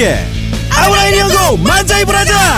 마사와 죽돌이의 아브라인 연구 만자이 브라자 자,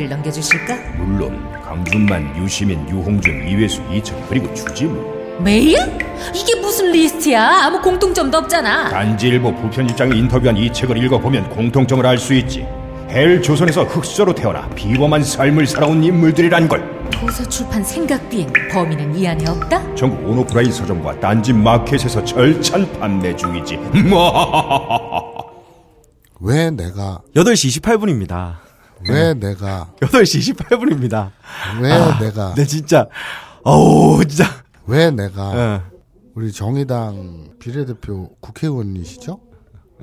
리스트를 넘겨주실까? 물론 강준만, 유시민, 유홍준, 이회수, 이철 그리고 주지무 메일? 이게 무슨 리스트야? 아무 공통점도 없잖아. 단지일보 부편집장이 인터뷰한 이 책을 읽어보면 공통점을 알 수 있지 헬 조선에서 흑수저로 태어나 비범한 삶을 살아온 인물들이란 걸 도서 출판 생각비행 범인은 이 안에 없다? 전국 온오프라인 서점과 딴지 마켓에서 절찬 판매 중이지 왜 내가 8시 28분입니다 왜 내가 8시 28분입니다 왜 아, 내가 네 진짜 어우 진짜 왜 내가 예. 우리 정의당 비례대표 국회의원이시죠?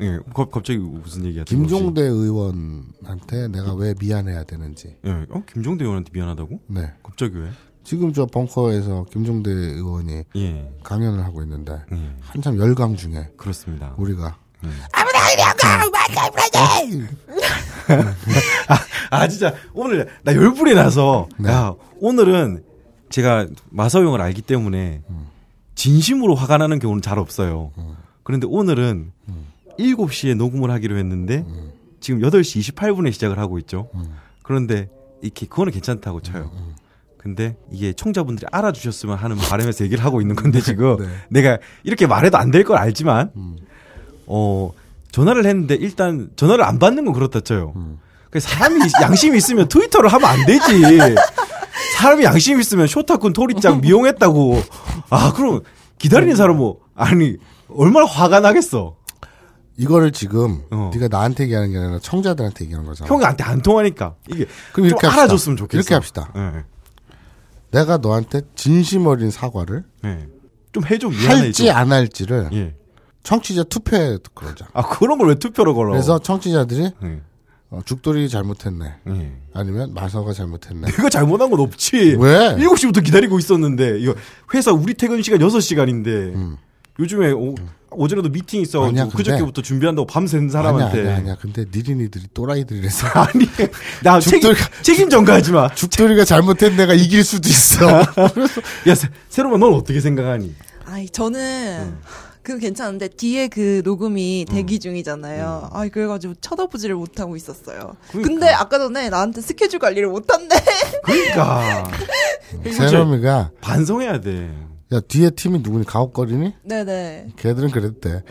예, 갑- 갑자기 무슨 얘기야 김종대 의원한테 내가 왜 미안해야 되는지. 예, 어? 김종대 의원한테 미안하다고? 네. 갑자기 왜? 지금 저 벙커에서 김종대 의원이 예, 강연을 하고 있는데 예, 한참 열강 중에 그렇습니다 우리가 아 진짜. 오늘 나 열불이 나서 네. 야 오늘은 제가 마사오용을 알기 때문에 진심으로 화가 나는 경우는 잘 없어요. 그런데 오늘은 7시에 녹음을 하기로 했는데 지금 8시 28분에 시작을 하고 있죠. 그런데 이렇게 그거는 괜찮다고 쳐요. 근데 이게 청자분들이 알아주셨으면 하는 바람에서 얘기를 하고 있는 건데 지금 네. 내가 이렇게 말해도 안 될 걸 알지만 어 전화를 했는데 일단 전화를 안 받는 건 그렇다 쳐요. 그 사람이 양심이 있으면 트위터를 하면 안 되지. 사람이 양심 있으면 쇼타쿤 토리짱 미용했다고. 아 그럼 기다리는 사람 뭐 아니 얼마나 화가 나겠어. 이거를 지금 어. 네가 나한테 얘기하는 게 아니라 청자들한테 얘기하는 거잖아. 형한테 안 통하니까 이게 그럼 좀 이렇게 합시다. 알아줬으면 좋겠어. 이렇게 합시다. 예, 내가 너한테 진심 어린 사과를 예. 좀 해줘 미안해. 할지 좀. 안 할지를 예. 청취자 투표에 그러자. 아 그런 걸 왜 투표로 걸어? 그래서 청취자들이 예. 어, 죽돌이 잘못했네. 예. 아니면 마서가 잘못했네. 내가 잘못한 건 없지. 왜? 7시부터 기다리고 있었는데 이거 회사 우리 퇴근 시간 6시간인데 요즘에 오, 오전에도 미팅 있어 음. 아니야, 가지고 근데- 그저께부터 준비한다고 밤샌 아니야, 사람한테 아니야, 아니야. 근데 니린이들이 또라이들이라서 아니, 나 책임, 죽돌이가- 책임 전가하지 마. 죽돌이가 잘못한 내가 이길 수도 있어. 야, 세- 새로만 넌 어떻게 생각하니? 아이 저는 그 괜찮은데 뒤에 그 녹음이 대기 중이잖아요. 아 그래가지고 쳐다보지를 못하고 있었어요. 그러니까. 근데 아까 전에 나한테 스케줄 관리를 못한대. 그러니까. 세롬이가 반성해야 돼. 야 뒤에 팀이 누구니 가옥거리니? 네네. 걔들은 그랬대.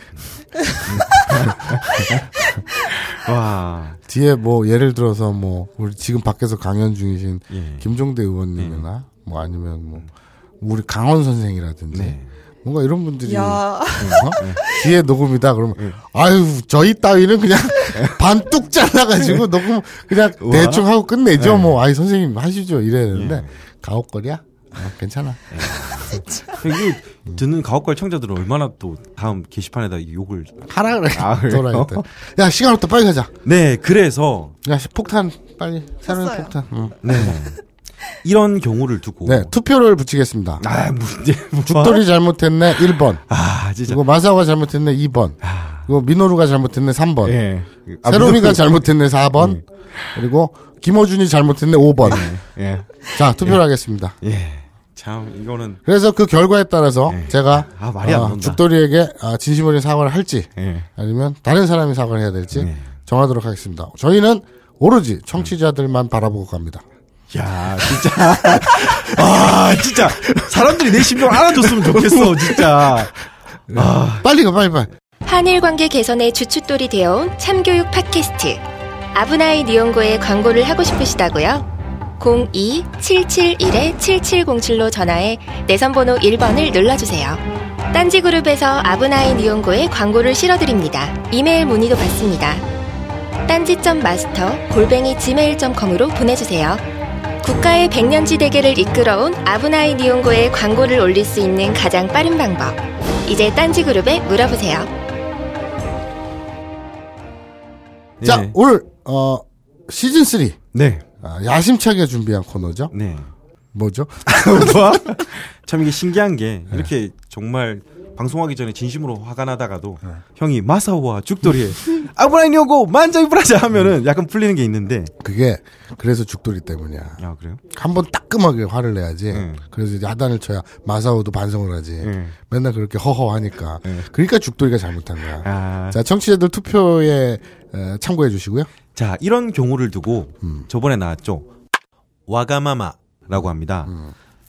와. 뒤에 뭐 예를 들어서 뭐 우리 지금 밖에서 강연 중이신 예. 김종대 의원님이나 뭐 아니면 뭐 우리 강원 선생이라든지 네. 뭔가 이런 분들이 야 어? 뒤에 녹음이다 그러면 아유 저희 따위는 그냥 반뚝 잘라가지고 녹음 그냥 우와. 대충 하고 끝내죠 뭐 아이 선생님 하시죠 이래야 되는데 예. 가옥거리야 아, 괜찮아 이게 듣는 가옥갈 청자들은 얼마나 또 다음 게시판에다 이 욕을. 하라 그래 아, 그래요? 돌아야 돼야 시간 없다 빨리 가자 네, 그래서, 야 폭탄 빨리 새로운. 폭탄 응. 네. 이런 경우를 두고. 네 투표를 붙이겠습니다 아, 문제, 뭐. 죽돌이 잘못했네 1번 아, 진짜. 그리고 마사오가 잘못했네 2번 그리고 민호루가 잘못했네 3번 예. 아, 세롬이가 민호- 잘못했네 4번 그리고 김호준이 잘못했네 5번 예. 자 투표를 하겠습니다 예. 참, 이거는. 그래서 그 결과에 따라서 예. 제가 아, 말이 안 어. 죽돌이에게 아, 진심 어린 사과를 할지 예. 아니면 다른 사람이 사과를 해야 될지 네. 정하도록 하겠습니다. 저희는 오로지 청취자들만 바라보고 갑니다. 야, 진짜. 아, 진짜. 사람들이 내 심정을 알아줬으면 좋겠어, 진짜. 아, 빨리 가 빨리 빨리. 한일 관계 개선의 주춧돌이 되어온 참교육 팟캐스트 아브나이 니온고에 광고를 하고 싶으시다고요? 02-771-7707로 전화해 내선번호 1번을 눌러주세요. 딴지그룹에서 아브나이 니온고에 광고를 실어드립니다. 이메일 문의도 받습니다. 딴지.마스터 골뱅이 gmail.com으로 보내주세요. 국가의 백년지 대계를 이끌어온 아브나이 니온고의 광고를 올릴 수 있는 가장 빠른 방법. 이제 딴지그룹에 물어보세요. 자, 네. 오늘 어 시즌 3 네. 아, 야심차게 준비한 코너죠. 네. 뭐죠? 뭐? 참 이게 신기한 게 이렇게 정말 방송하기 전에 진심으로 화가 나다가도 형이 마사오와 죽돌이에 아브라인 오고 만자 이 브라자 하면은 약간 풀리는 게 있는데 그게 그래서 죽돌이 때문이야. 아 그래요? 한번 따끔하게 화를 내야지. 네. 그래서 야단을 쳐야 마사오도 반성을 하지. 네. 맨날 그렇게 허허하니까. 네. 그러니까 죽돌이가 잘못한 거야. 아, 자, 청취자들 투표에 에, 참고해 주시고요. 자 이런 경우를 두고 저번에 나왔죠 와가마마라고 합니다.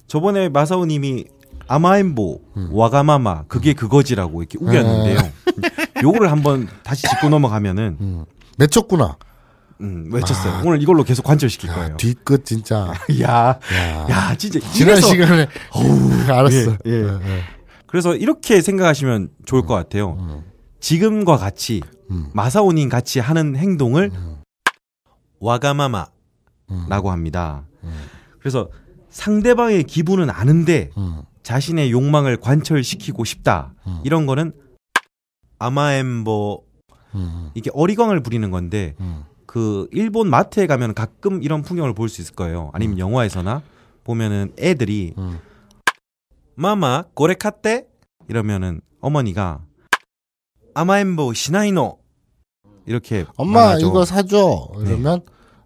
저번에 마사오님이 아마엠보 와가마마 그게 그거지라고 이렇게 우겼는데요. 요거를 한번 다시 짚고 넘어가면은 맺혔구나. 음, 외쳤어요. 오늘 이걸로 계속 관철시킬 야, 거예요. 뒤끝 진짜. 야, 야. 야, 진짜 지난 시간에 어우, 알았어. 예, 예. 예, 예. 그래서 이렇게 생각하시면 좋을 것 같아요. 지금과 같이 음. 마사오님 같이 하는 행동을 와가마마라고 합니다. 그래서 상대방의 기분은 아는데 음. 자신의 욕망을 관철시키고 싶다. 이런 거는 아마엠보 음. 이게 어리광을 부리는 건데 음. 그 일본 마트에 가면 가끔 이런 풍경을 볼 수 있을 거예요. 아니면 영화에서나 보면은 애들이 음. 마마 고레 카떼 이러면은 어머니가 아마엠보 시나이노 이렇게 엄마 말하죠. 이거 사줘. 이러면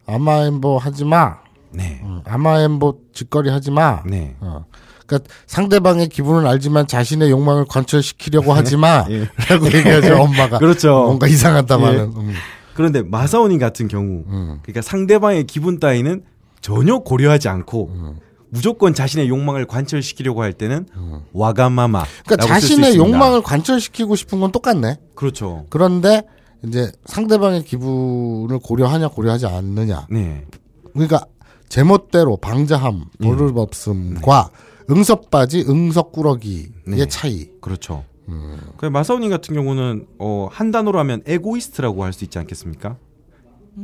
아마엠보 하지 마. 네. 음, 아마엠보 짓거리 하지 마. 네. 어. 그러니까 상대방의 기분은 알지만 자신의 욕망을 관철시키려고 하지 마. 예. 라고 얘기하죠, 엄마가. 그렇죠. 뭔가 이상하다마는. 예. 음, 그런데 마사오님 같은 경우 음, 그러니까 상대방의 기분 따위는 전혀 고려하지 않고 음. 무조건 자신의 욕망을 관철시키려고 할 때는 와가마마. 그러니까 자신의 욕망을 관철시키고 싶은 건 똑같네. 그렇죠. 그런데 이제 상대방의 기분을 고려하냐 고려하지 않느냐. 네. 그러니까 제멋대로 방자함, 예. 버릇없음과 응석바지, 응석꾸러기의 네. 차이. 그렇죠. 음. 그 마사오님 같은 경우는 어, 한 단어로 하면 에고이스트라고 할 수 있지 않겠습니까?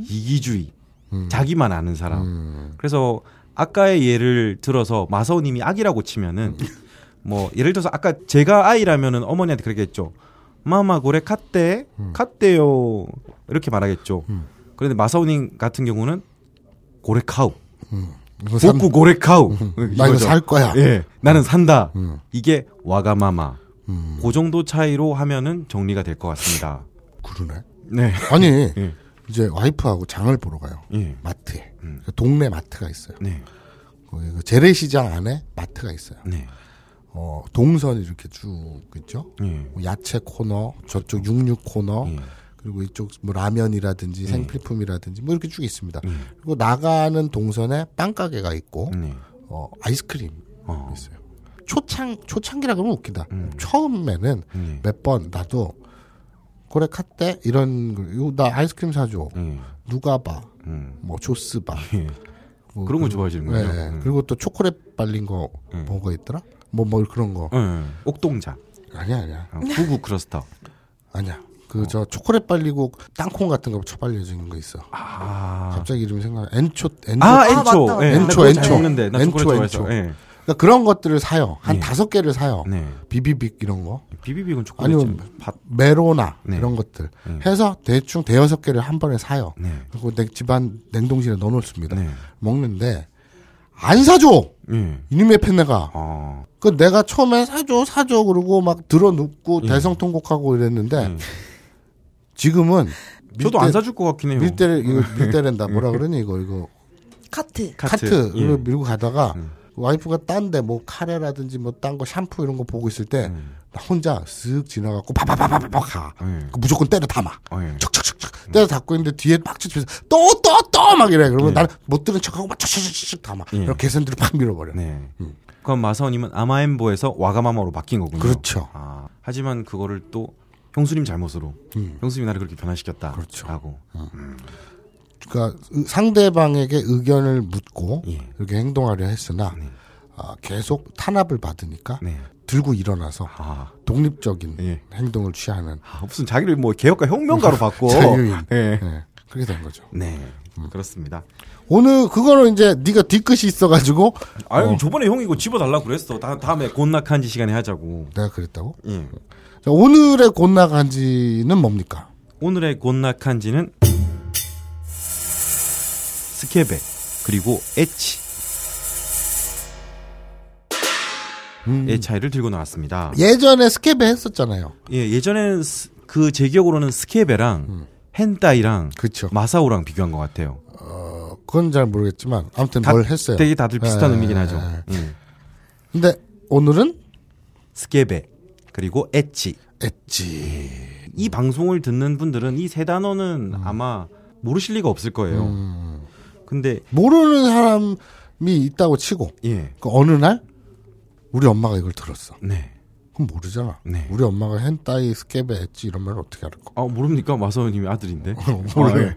이기주의, 자기만 아는 사람. 그래서 아까의 예를 들어서 마사오님이 악이라고 치면은 뭐 예를 들어서 아까 제가 아이라면은 어머니한테 그렇게 했죠. 마마 고래 갓대 갓대요 이렇게 말하겠죠. 그런데 마사오님 같은 경우는 고래 카우 복구 고래 카우 나 이거 살 거야. 예, 나는 산다. 음. 이게 와가마마. 음. 그 정도 차이로 하면은 정리가 될 것 같습니다. 그러네. 네. 아니 예. 이제 와이프하고 장을 보러 가요. 예. 마트에 음. 그 동네 마트가 있어요. 네. 거기 그 재래시장 안에 마트가 있어요. 네. 어 동선 이렇게 쭉 있죠. 예. 뭐 야채 코너, 저쪽 육류 코너, 예. 그리고 이쪽 뭐 라면이라든지 네. 생필품이라든지 뭐 이렇게 쭉 있습니다. 예. 그리고 나가는 동선에 빵 가게가 있고 네. 어 아이스크림 어. 있어요. 초창 초창기라 그러면 웃기다. 음. 처음에는 네. 몇번 나도 고래 카떼 이런 거, 이거 나 아이스크림 사줘. 예. 누가 봐. 음. 뭐 조스바. 예. 뭐 그런 거 그- 좋아하시는 네. 거예요? 음. 그리고 또 초콜릿 발린 거 음. 뭐가 있더라? 뭐뭐 그런 거. 예. 옥동자. 아니야 아니야. 어, 구구 크러스터. 아니야. 그저 초콜릿 발리고 땅콩 같은 거 쳐발려진 거 있어. 아. 갑자기 이름이 생각. 엔초 엔초. 아, 아, 엔초. 예. 엔초, 엔초. 먹는데 나 엔초, 엔초. 예. 그러니까 그런 것들을 사요. 한 예. 다섯 개를 사요. 네. 비비빅 이런 거. 비비빅은 초콜릿. 아니면 밥. 메로나 네. 이런 것들 네. 해서 대충 대여섯 개를 한 번에 사요. 네. 그리고 내 집안 냉동실에 넣어 놓습니다. 네. 먹는데 안 사줘. 예. 이놈의 팬네가. 어. 그 내가 처음에 사줘 사줘 그러고 막 들어 눕고 예. 대성통곡하고 이랬는데 예. 지금은 저도 안 사줄 것 같긴 해요. 밀대 이거 밀대랜다 뭐라 그러니 이거 이거 카트. 카트, 예. 를 밀고 가다가 음. 와이프가 딴 데 뭐 카레라든지 뭐 딴 거 샴푸 이런 거 보고 있을 때 음. 나 혼자 쓱 지나가고 파파파파파 가. 예. 그 무조건 때려 담아. 어, 예. 척척척척 때려 닫고 있는데 뒤에 막 쫓으면서 또 또 또 막 이래. 그러면 예. 나는 못 들은 척하고 막 척척척척 담아. 예. 그럼 개선들을 팍 밀어버려. 네. 그럼 마사오님은 아마엠보에서 와가마마로 바뀐 거군요. 그렇죠. 아, 하지만 그거를 또 형수님 잘못으로 음. 형수님이 나를 그렇게 변화시켰다. 그렇죠. 라고. 그러니까 의- 상대방에게 의견을 묻고 예. 이렇게 행동하려 했으나 네. 아, 계속 탄압을 받으니까 네. 들고 일어나서 아, 독립적인 예. 행동을 취하는 아, 무슨 자기를 뭐 개혁가 혁명가로 바꿔. 자유인. 예. 네, 그렇게 된 거죠. 네. 그렇습니다. 오늘 그거는 이제 네가 뒤끝이 있어가지고 아유 저번에 형이 이거 집어달라고 그랬어. 다, 다음에 こんな感じ 시간에 하자고. 내가 그랬다고. 예. 자, 오늘의 곤낙한지는 뭡니까? 오늘의 곤낙한지는 스케베 그리고 에치 의 차이를 들고 나왔습니다. 예전에 スケベ 했었잖아요. 예, 예전에는 스- 그제 기억으로는 スケベ랑 変態랑 그쵸. 마사오랑 비교한 것 같아요. 어, 그건 잘 모르겠지만 아무튼 다- 뭘 했어요. 되게 다들 비슷한 예, 의미긴 예, 하죠. 예. 예. 근데 오늘은 スケベ 그리고 エッチ エッチ. 이 방송을 듣는 분들은 이 세 단어는 아마 모르실 리가 없을 거예요. 음. 근데 모르는 사람이 있다고 치고 예, 그 어느 날 우리 엄마가 이걸 들었어. 네. 그럼 모르잖아. 네. 우리 엄마가 変態 スケベ エッチ 이런 말을 어떻게 알고? 아 모릅니까 마사오님이 아들인데? 몰라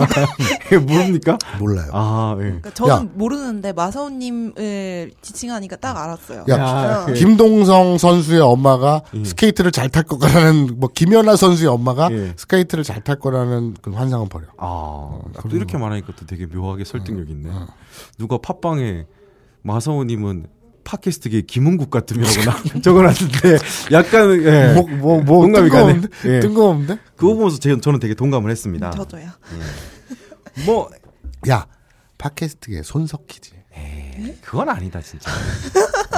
요. 예, 모릅니까? 몰라요. 아, 예. 그러니까 저는 야. 모르는데 마사오님을 지칭하니까 딱 알았어요. 야, 야, 그- 김동성 선수의 엄마가 예. 스케이트를 잘 탈 거라는 뭐 김연아 선수의 엄마가 예. 스케이트를 잘 탈 거라는 그 환상은 버려. 아, 또 이렇게 말하니까 또 되게 묘하게 설득력 있네. 누가 팟빵에 마사오님은 팟캐스트계 김은국 같음이라고 나 적어놨는데 약간 예. 뭐 뭐뭐 공감이 가네. 뜬금없는데? 예. 뜬금없는데? 그거 보면서 제, 저는 되게 동감을 했습니다. 저도요. 뭐 야, 팟캐스트계 손석희지. 그건 아니다 진짜.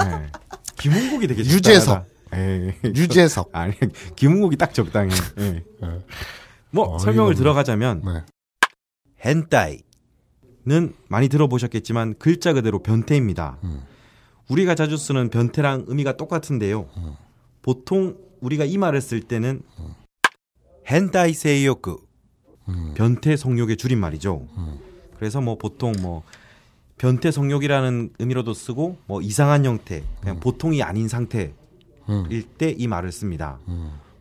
예. 김은국이 되게 유재석. 적당하다. 예. 유재석. 아니 김은국이 딱 적당해. 예. 뭐 어이가 설명을. 들어가자면 네. 헨타이는 많이 들어보셨겠지만 글자 그대로 변태입니다. 우리가 자주 쓰는 변태랑 의미가 똑같은데요. 보통 우리가 이 말을 쓸 때는 헨타이 세이오크 변태 성욕의 줄임말이죠. 그래서 뭐 보통 뭐 변태 성욕이라는 의미로도 쓰고 뭐 이상한 형태, 그냥 보통이 아닌 상태일 때 이 말을 씁니다.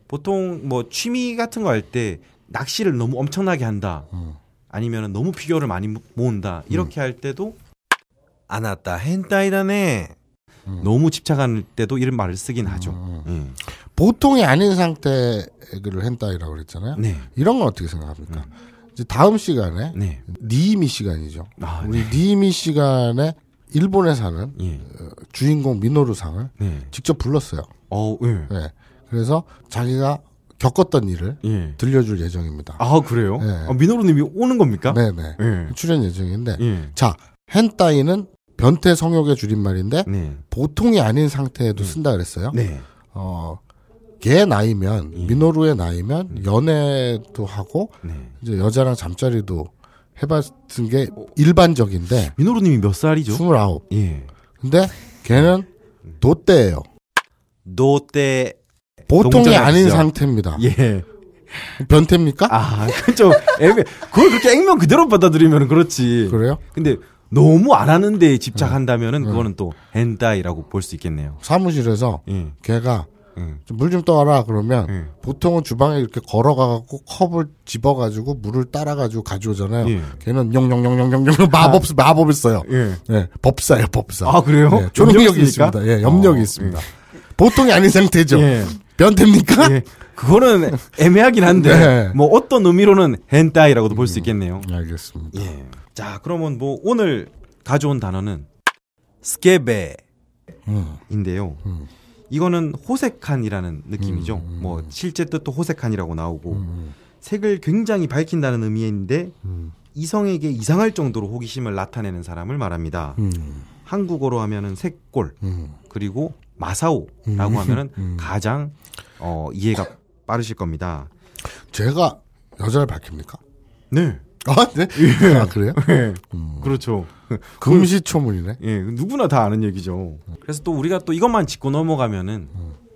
보통 뭐 취미 같은 거 할 때 낚시를 너무 엄청나게 한다. 아니면 너무 피규어를 많이 모- 모은다. 이렇게 할 때도 아나타 헨타이다네. 너무 집착할 때도 이런 말을 쓰긴 하죠. 예. 보통이 아닌 상태를 hentai,라고 그랬잖아요. 네. 이런 건 어떻게 생각합니까? 이제 다음 시간에 네. 니이미 시간이죠. 아, 우리 니이미 시간에 일본에 사는 예. 어, 주인공 미노루상을 네. 직접 불렀어요. 어, 예. 네. 그래서 자기가 겪었던 일을 예. 들려줄 예정입니다. 아, 그래요? 네. 아, 민호루님이 오는 겁니까? 네네. 예. 출연 예정인데. 예. 자, hentai,는 변태 성욕의 줄임말인데 네. 보통이 아닌 상태에도 쓴다 그랬어요. 네. 어, 걔 나이면 예. 민호루의 나이면 연애도 하고 네. 이제 여자랑 잠자리도 해봤은 게 일반적인데 민호루님이 몇 살이죠? 스물아홉. 예. 근데 걔는 도대예요. 노때 보통이 아닌. 상태입니다. 예. 변태입니까? 아, 그좀 애매. 그걸 그렇게 액면 그대로 받아들이면 그렇지. 그래요? 근데 너무 안 하는데 집착한다면은 그거는 또 헨다이라고 볼 수 있겠네요. 사무실에서 예. 걔가 예. 물좀 떠와라 그러면 예. 보통은 주방에 이렇게 걸어가갖고 컵을 집어가지고 물을 따라가지고 가져오잖아요. 예. 걔는 영영영영영영 마법 마법을 써요. 예. 예, 법사예요, 법사. 아, 그래요? 예, 있습니까? 있습니다. 예, 염력이 어, 있습니다. 보통이 아닌 상태죠. 예. 변태입니까? 예. 그거는 애매하긴 한데 네. 뭐 어떤 의미로는 헨다이라고도 볼 수 있겠네요. 알겠습니다. 예. 자, 그러면 뭐 오늘 가져온 단어는 스케베인데요. 음. 이거는 호색한이라는 느낌이죠. 음, 뭐 실제 뜻도 호색한이라고 나오고 색을 굉장히 밝힌다는 의미인데 음. 이성에게 이상할 정도로 호기심을 나타내는 사람을 말합니다. 음. 한국어로 하면은 색골 음. 그리고 마사오라고 하면은 가장 어, 이해가 빠르실 겁니다. 제가 여자를 밝힙니까? 네. 아, 네? 아, 그래요? 그렇죠. 금시초문이네. 예, 누구나 다 아는 얘기죠. 그래서 또 우리가 또 이것만 짚고 넘어가면은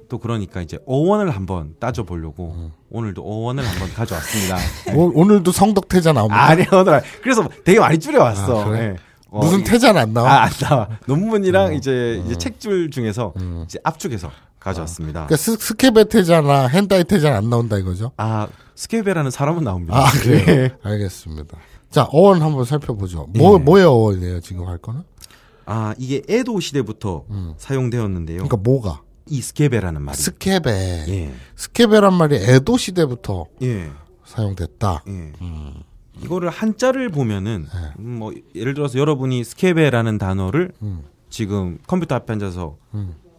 또 그러니까 이제 어원을 한번 따져 보려고 오늘도 어원을 한번 가져왔습니다. 오, 오늘도 성덕태자 나옵니다. 아니 오늘 그래서 되게 많이 줄여 왔어. 아, 그래? 예. 어, 무슨 이- 태자는 안 나와? 아, 안 나와. 논문이랑 이제 이제 책줄 중에서 이제 압축해서 가져왔습니다. 그러니까 스, 変態 태자는 안 나온다 이거죠? 아 スケベ라는 사람은 나옵니다. 아, 그래요? 예. 알겠습니다. 자, 어원 한번 살펴보죠. 뭐, 예. 뭐의 어원이에요, 지금 할 거는? 아 이게 에도 시대부터 사용되었는데요. 그러니까 뭐가? 이 스케베라는 말이. 스케베. 예. スケベ란 말이 에도 시대부터 예. 사용됐다. 예. 이거를 한자를 보면은 네. 음, 뭐 예를 들어서 여러분이 スケベ라는 단어를 음. 지금 컴퓨터 앞에 앉아서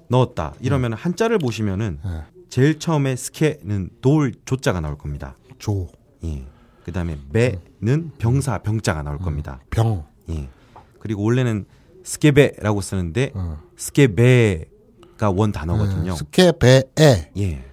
넣었다 이러면 한자를 보시면은 네. 제일 처음에 スケ는 돌 조자가 나올 겁니다. 조, 예. 그다음에 ベ는 병사 병자가 나올 겁니다. 병. 예. 그리고 원래는 スケベ라고 쓰는데 어. スケベ가 원 단어거든요. 네. スケベエ, 예.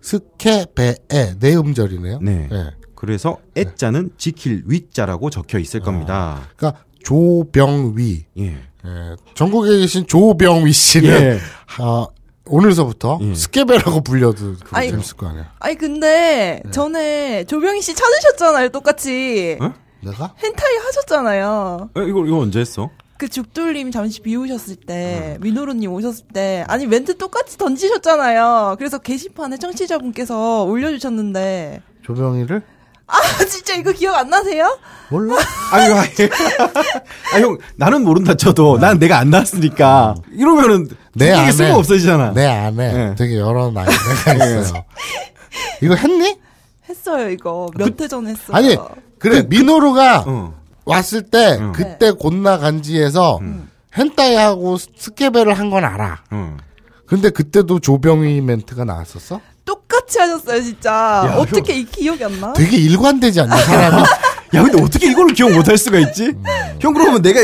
スケベエ 네 음절이네요. 네. 예. 그래서 エ자는 지킬 위자라고 적혀 있을 겁니다. 그러니까 조병위. 예. 예. 전국에 계신 조병위 씨는 예. 아, 오늘서부터 예. 스케베라고 불려도 아니, 재밌을 거 아니야. 아니 근데 네. 전에 조병희 씨 찾으셨잖아요, 똑같이. 어? 내가? 헨타이 하셨잖아요. 어, 이거 이거 언제 했어? 그 죽돌님 잠시 비우셨을 어. 때, 민호루님 오셨을 때, 아니 멘트 똑같이 던지셨잖아요. 그래서 게시판에 청취자분께서 올려주셨는데, 조병위를? 아 진짜 이거 기억 안 나세요? 몰라? 아유, 아유. 아, 형, 나는 모른다 쳐도, 난 내가 안 나왔으니까. 이러면은, 내 안에 쓸모 없어지잖아. 내 안에 예. 되게 여러 나이가 있어요. 이거 했니? 했어요 이거 몇 회 전에 했어요. 아니 그래 민호루가 어. 왔을 때 응. 그때 곤나 간지에서 헨타이하고 스케베를 한 건 알아. 어. 근데 그때도 조병위 멘트가 나왔었어? 똑같이 하셨어요 진짜. 야, 어떻게 이 기억이 안 나? 되게 일관되지 않냐 사람이? 야, 근데 어떻게 이걸 기억 못 할 수가 있지? 형, 그러면 내가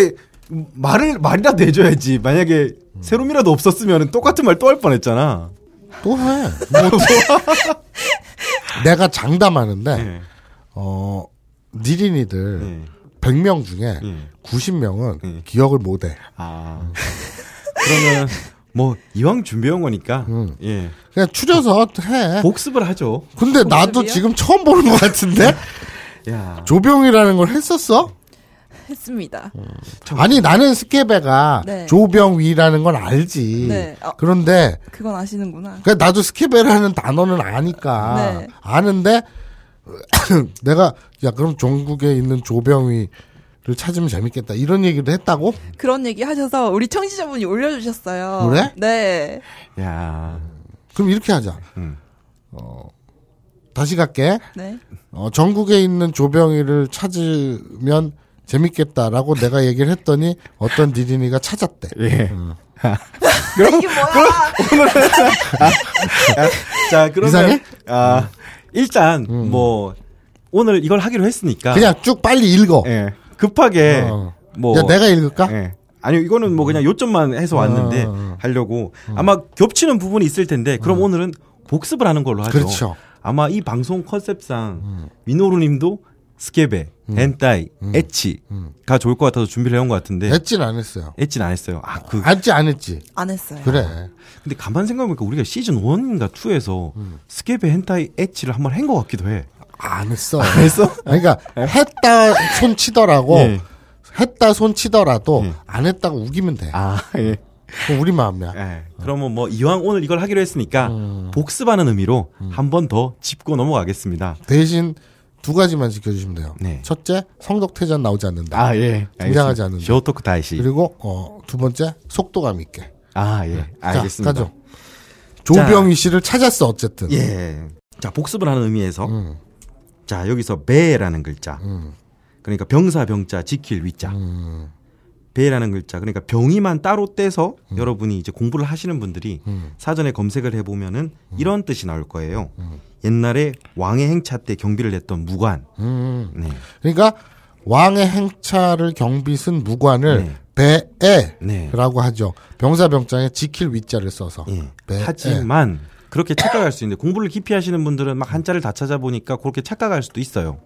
말을, 말이라도 해줘야지. 만약에 세롬이라도 없었으면 똑같은 말 또 할 뻔 했잖아. 또 해. 뭐 또. 내가 장담하는데 예. 어 니린이들 예. 100명 중에 예. 90명은 예. 기억을 못 해. 아. 그러면, 뭐, 이왕 준비한 거니까, 음. 예. 그냥 추려서 해. 복습을 하죠. 근데 나도 복습이요? 지금 처음 보는 것 같은데 야. 조병이라는 걸 했었어? 했습니다. 아니 나는 스케베가 네. 조병위라는 건 알지. 네. 어. 그런데 그건 아시는구나. 그러니까 나도 스케베라는 단어는 아니까 네. 아는데 내가 야 그럼 전국에 있는 조병위를 찾으면 재밌겠다 이런 얘기를 했다고? 그런 얘기 하셔서 우리 청취자분이 올려주셨어요. 그래? 네. 야. 그럼 이렇게 하자. 음. 어, 다시 갈게. 네. 어, 전국에 있는 조병위를 찾으면 재밌겠다라고 내가 얘기를 했더니 어떤 니린이가 찾았대. 예. 이게 뭐야? 자, 그러면 이상해? 아, 일단 뭐 오늘 이걸 하기로 했으니까 그냥 쭉 빨리 읽어. 예. 급하게 어. 뭐 야 내가 읽을까? 예. 아니 이거는 뭐 그냥 요점만 해서 왔는데 어, 어. 하려고 아마 겹치는 부분이 있을 텐데 그럼 오늘은 복습을 하는 걸로 하죠. 그렇죠. 아마 이 방송 컨셉상 민호루님도 스케베, 헨타이, 엣치가 좋을 것 같아서 준비를 해온 것 같은데 했진 안 했어요. エッチ는 안 했어요. 아그 알지 안 했지. 안 했어요. 그래. 근데 가만 생각해보니까 우리가 시즌 1인가 2에서 스케베 헨타이 엣치를 한번 한 것 같기도 해. 안 했어. 했어? 그러니까 했다 손 치더라고. 예. 했다 손 치더라도 예. 안 했다고 우기면 돼. 아, 예. 우리 마음이야. 예. 그러면 뭐 이왕 오늘 이걸 하기로 했으니까 복습하는 의미로 한번 더 짚고 넘어가겠습니다. 대신 두 가지만 지켜주시면 돼요. 네. 첫째, 성덕태전 나오지 않는다. 아, 예. 등장하지 않는다. 쇼토크 다이시. 그리고 어, 두 번째, 속도감 있게. 아, 예. 알겠습니다. 자, 가죠. 조병희 씨를 찾았어 어쨌든. 예. 자, 복습을 하는 의미에서 음, 자, 여기서 배라는 글자. 음, 그러니까 병사 병자 지킬 위자. 음, 배라는 글자. 그러니까 병이만 따로 떼서 여러분이 이제 공부를 하시는 분들이 음. 사전에 검색을 해 보면은 이런 뜻이 나올 거예요. 옛날에 왕의 행차 때 경비를 했던 무관. 음. 네. 그러니까 왕의 행차를 경비 쓴 무관을 배에라고 네. 하죠. 병사 병장에 지킬 위자를 써서. 예. 배, 하지만 그렇게 착각할 수 있는데 공부를 깊이 하시는 분들은 막 한자를 다 찾아보니까 그렇게 착각할 수도 있어요.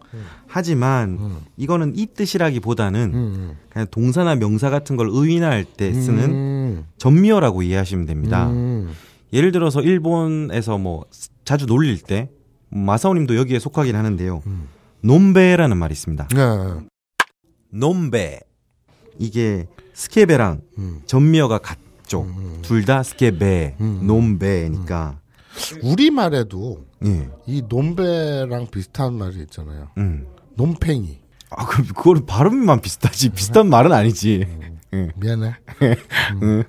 하지만 이거는 이 뜻이라기보다는 음, 그냥 동사나 명사 같은 걸 의인할 때 쓰는 음, 전미어라고 이해하시면 됩니다. 음. 예를 들어서 일본에서 뭐 자주 놀릴 때 마사오님도 여기에 속하긴 하는데요. 놈베라는 말이 있습니다. 네. 놈베 이게 스케베랑 음. 전미어가 같죠. 둘 다 스케베, 음. 놈베니까. 우리 말에도 예. 이 놈배랑 비슷한 말이 있잖아요. 음. 놈팽이. 아, 그럼 그거는 발음만 비슷하지. 비슷한 말은 아니지. 예. 미안해. 음.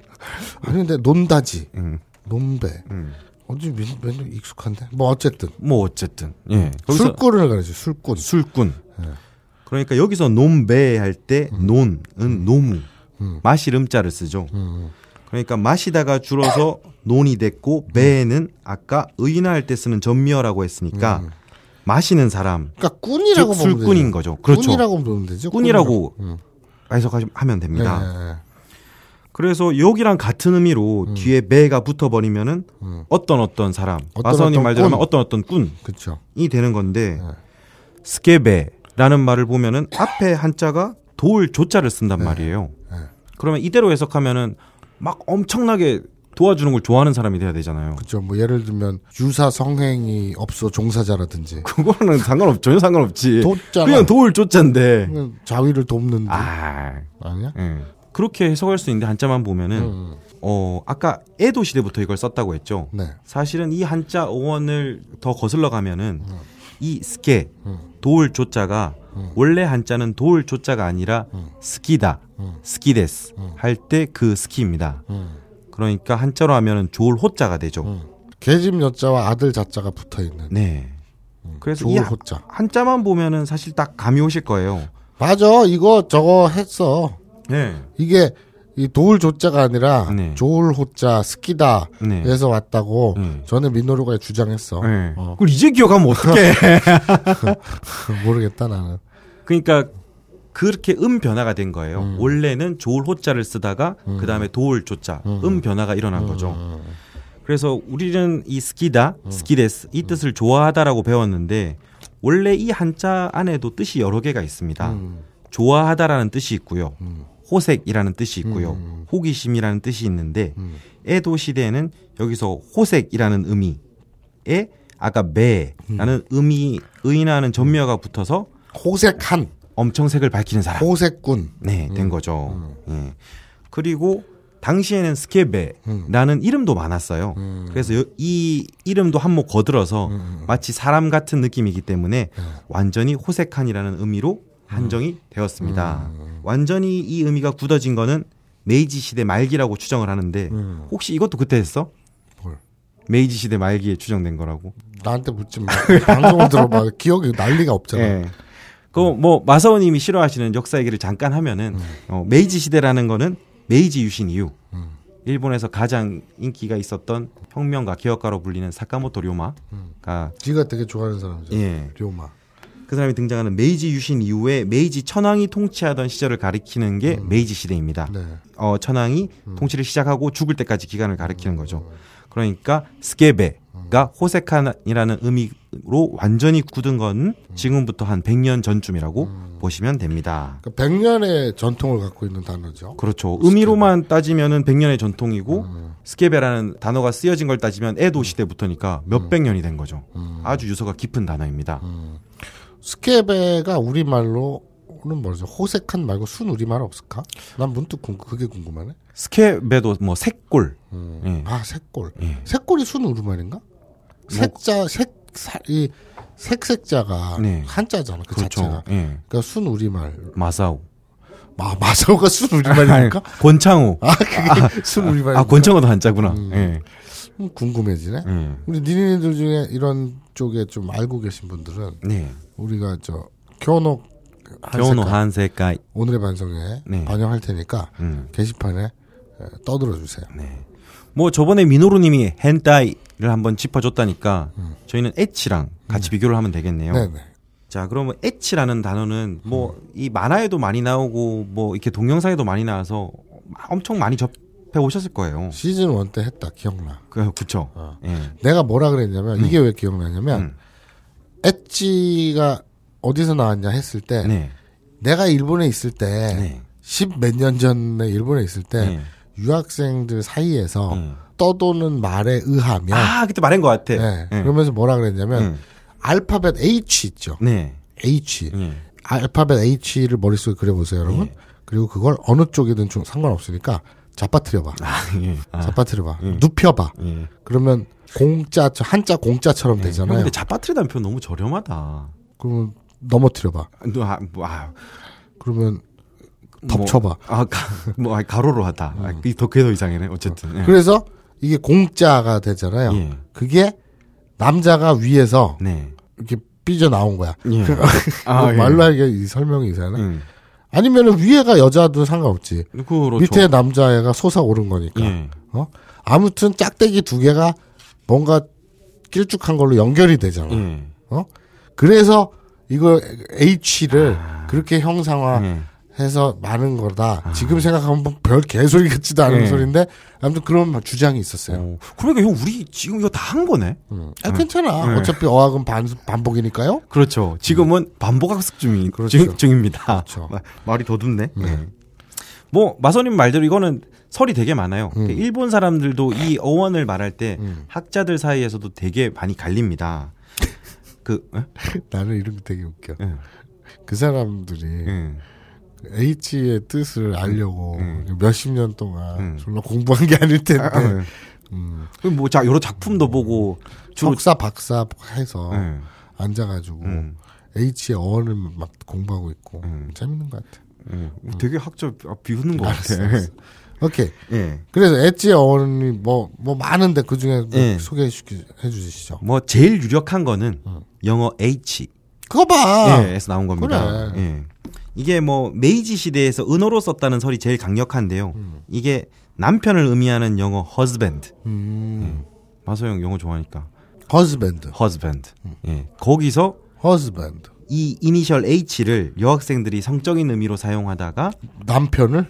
아니 근데 논다지. 음. 논배. 음. 어디 맨- 맨날 익숙한데. 뭐 어쨌든 뭐 어쨌든. 예. 술꾼을 가르쳐. 술꾼. 술꾼. 그러니까 여기서 논배 할 때 논은 노무 음. 마실 음자를 쓰죠. 음. 그러니까 마시다가 줄어서 논이 됐고 배에는 아까 의인할 때 쓰는 전미어라고 했으니까 음. 마시는 사람 그러니까 꾼이라고 즉 보면 술꾼인. 거죠. 그렇죠. 꾼이라고 보면 되죠. 꾼이라고 꾼이라고. 해석하면 음. 됩니다. 네, 네. 그래서 여기랑 같은 의미로 뒤에 매가 붙어버리면은 음. 어떤 어떤 사람 어떤 어떤 말대로 하면 꾼. 어떤 어떤 꾼이 그렇죠. 되는 건데 네. 스케베라는 말을 보면은 앞에 한자가 돌 조자를 쓴단 말이에요. 네. 그러면 이대로 해석하면은 막 엄청나게 도와주는 걸 좋아하는 사람이 돼야 되잖아요. 그렇죠. 뭐 예를 들면 유사 성행이 없어 종사자라든지 그거는 상관없 전혀 상관없지. 돕잖아. 그냥 도울 조자인데. 자위를 돕는데 아, 아니야? 예. 그렇게 해석할 수 있는데 한자만 보면은 음. 어 아까 에도 시대부터 이걸 썼다고 했죠. 네. 사실은 이 한자 어원을 더 거슬러 가면은 이 스케 도울 조자가 원래 한자는 도울 조자가 아니라 스키다 스키데스 할 때 그 스키입니다. 음. 그러니까 한자로 하면은 조울 호자가 되죠. 계집 여자와 아들 자자가 붙어 있는 네. 그래서 이 호자. 한자만 보면은 사실 딱 감이 오실 거예요. 맞아. 이거 저거 했어. 네. 이게 이 도울 조자가 아니라 네. 조울 호자 스키다에서 네. 왔다고 네. 전에 민노루가 주장했어. 네. 어. 그걸 이제 기억하면 어떡해. 모르겠다 나는. 그러니까 그렇게 음 변화가 된 거예요. 음. 원래는 조울 호자를 쓰다가 그 다음에 도울 조자 음 변화가 일어난 거죠. 그래서 우리는 이 스키다, 음. 스키데스 이 뜻을 좋아하다라고 배웠는데 원래 이 한자 안에도 뜻이 여러 개가 있습니다. 음. 좋아하다라는 뜻이 있고요. 호색이라는 뜻이 있고요. 음. 호기심이라는 뜻이 있는데 에도 시대에는 여기서 호색이라는 의미에 아까 매라는 의미 의인하는 전미어가 붙어서 호색한 엄청 색을 밝히는 사람. 호색꾼. 네, 음. 된 거죠. 예. 그리고 당시에는 스케베라는 이름도 많았어요. 음. 그래서 여- 이 이름도 한몫 거들어서 마치 사람 같은 느낌이기 때문에 네. 완전히 호색한이라는 의미로 한정이 음. 되었습니다. 완전히 이 의미가 굳어진 거는 메이지 시대 말기라고 추정을 하는데 음. 혹시 이것도 그때 했어? 뭘? 메이지 시대 말기에 추정된 거라고. 나한테 묻지 마. 방송을 들어봐. 기억이 날 리가 없잖아. 예. 그뭐 마사오님이 싫어하시는 역사 얘기를 잠깐 하면은 어, 메이지 시대라는 거는 메이지 유신 이후 일본에서 가장 인기가 있었던 혁명가 개혁가로 불리는 사카모토 료마가 지가 되게 좋아하는 사람이죠. 예. 료마. 그 사람이 등장하는 메이지 유신 이후에 메이지 천황이 통치하던 시절을 가리키는 게 메이지 시대입니다. 네. 어, 천황이 통치를 시작하고 죽을 때까지 기간을 가리키는 거죠. 그러니까 スケベ가 호색한이라는 의미로 완전히 굳은 건 지금부터 한 100년 전쯤이라고 보시면 됩니다. 그러니까 100년의 전통을 갖고 있는 단어죠. 그렇죠. 의미로만 따지면은 100년의 전통이고 スケベ라는 단어가 쓰여진 걸 따지면 에도 시대부터니까 몇백 년이 된 거죠. 아주 유서가 깊은 단어입니다. 스케베가 우리말로는 뭐죠? 호색한 말고 순 우리말 없을까? 난 문득 궁, 그게 궁금하네. 스케베도 뭐 색골. 예. 아, 색골. 예. 색골이 순 우리말인가? 색자, 색, 사, 이, 색색자가 네. 한자잖아, 그 그렇죠. 자체가. 예. 그러니까 순 우리말. 마사오. 마, 마사오가 순 우리말입니까? 권창우. 아, 그게 순 우리말입니까? 아, 권창우도 한자구나. 예. 음, 궁금해지네. 예. 우리 니니들 중에 이런 쪽에 좀 알고 계신 분들은 네. 우리가 저 교노 교노 한색깔 한색깔. 오늘의 반성에 네. 반영할 테니까 음. 게시판에 에, 떠들어 주세요. 뭐 저번에 미노루님이 헨타이를 한번 짚어줬다니까 저희는 엣치랑 같이 비교를 하면 되겠네요. 네네. 자, 그러면 엣치라는 단어는 뭐 이 만화에도 많이 나오고 뭐 이렇게 동영상에도 많이 나와서 엄청 많이 접해 오셨을 거예요. 시즌 1 때 했다 기억나. 그 그쵸. 어. 예. 내가 뭐라 그랬냐면 이게 왜 기억나냐면 음. 엣지가 어디서 나왔냐 했을 때 네. 내가 일본에 있을 때 네. 십몇년 전에 일본에 있을 때 네. 유학생들 사이에서 음. 떠도는 말에 의하면 아, 그때 말한 것 같아. 네. 예. 그러면서 뭐라 그랬냐면 음. 알파벳 H 있죠. 네. H. 예. 알파벳 H를 머릿속에 그려보세요, 여러분. 예. 그리고 그걸 어느 쪽이든 좀 상관없으니까 잡아뜨려봐. 아, 예. 아, 잡아뜨려봐. 예. 눕혀봐. 예. 그러면 공짜, 한자 공짜처럼 형, 되잖아요. 근데 자빠트리다는 표현 너무 저렴하다. 그러면 넘어뜨려봐. 너, 아, 뭐, 아, 그러면 뭐, 덮쳐봐. 아, 가, 뭐, 아, 가로로 하다. 아, 그게 더, 그게 더 이상이네. 어쨌든. 예. 그래서 이게 공짜가 되잖아요. 예. 그게 남자가 위에서 네. 이렇게 삐져 나온 거야. 예. 아, 아, 예. 말로 하기가 이 설명이 이상하네. 음. 아니면은 위에가 여자도 상관없지. 그렇죠. 밑에 남자애가 솟아오른 거니까. 예. 어? 아무튼 짝대기 두 개가 뭔가 길쭉한 걸로 연결이 되잖아. 예. 어? 그래서 이거 H를 그렇게 형상화 예. 해서 많은 거다. 지금 생각하면 뭐별 개소리 같지도 않은 예. 소리인데 아무튼 그런 주장이 있었어요. 어, 그러니까 형 우리 지금 이거 다 한 거네. 아, 괜찮아. 네. 어차피 어학은 반, 반복이니까요. 그렇죠. 지금은 반복학습 중이, 그렇죠. 중, 중입니다. 그렇죠. 마- 말이 더듬네. 예. 뭐 마선님 말대로 이거는 설이 되게 많아요. 일본 사람들도 이 어원을 말할 때 학자들 사이에서도 되게 많이 갈립니다. 그 예? 나는 이런 게 되게 웃겨. 예. 그 사람들이 예. H의 뜻을 알려고 음. 몇십 년 동안 음. 졸라 공부한 게 아닐 텐데 아, 예. 음. 그럼 뭐 자, 여러 작품도 보고 주로 석사 박사 해서 예. 앉아가지고 음. H의 어원을 막 공부하고 있고 음. 재밌는 것 같아. 예. 되게 학자 아, 비웃는 것 알았어, 같아. 알았어. 오케이. 예. 그래서 엣지의 어원이 뭐, 뭐 많은데 그 중에 뭐 예. 소개해 주- 주시죠. 뭐 제일 유력한 거는 영어 H 그거 봐! 예, 에서 나온 겁니다. 그래. 예. 이게 뭐 메이지 시대에서 은어로 썼다는 설이 제일 강력한데요. 이게 남편을 의미하는 영어 husband. 음. 마소영 영어 좋아하니까 husband. husband. 예. 거기서 husband. 이 이니셜 H를 여학생들이 성적인 의미로 사용하다가 남편을?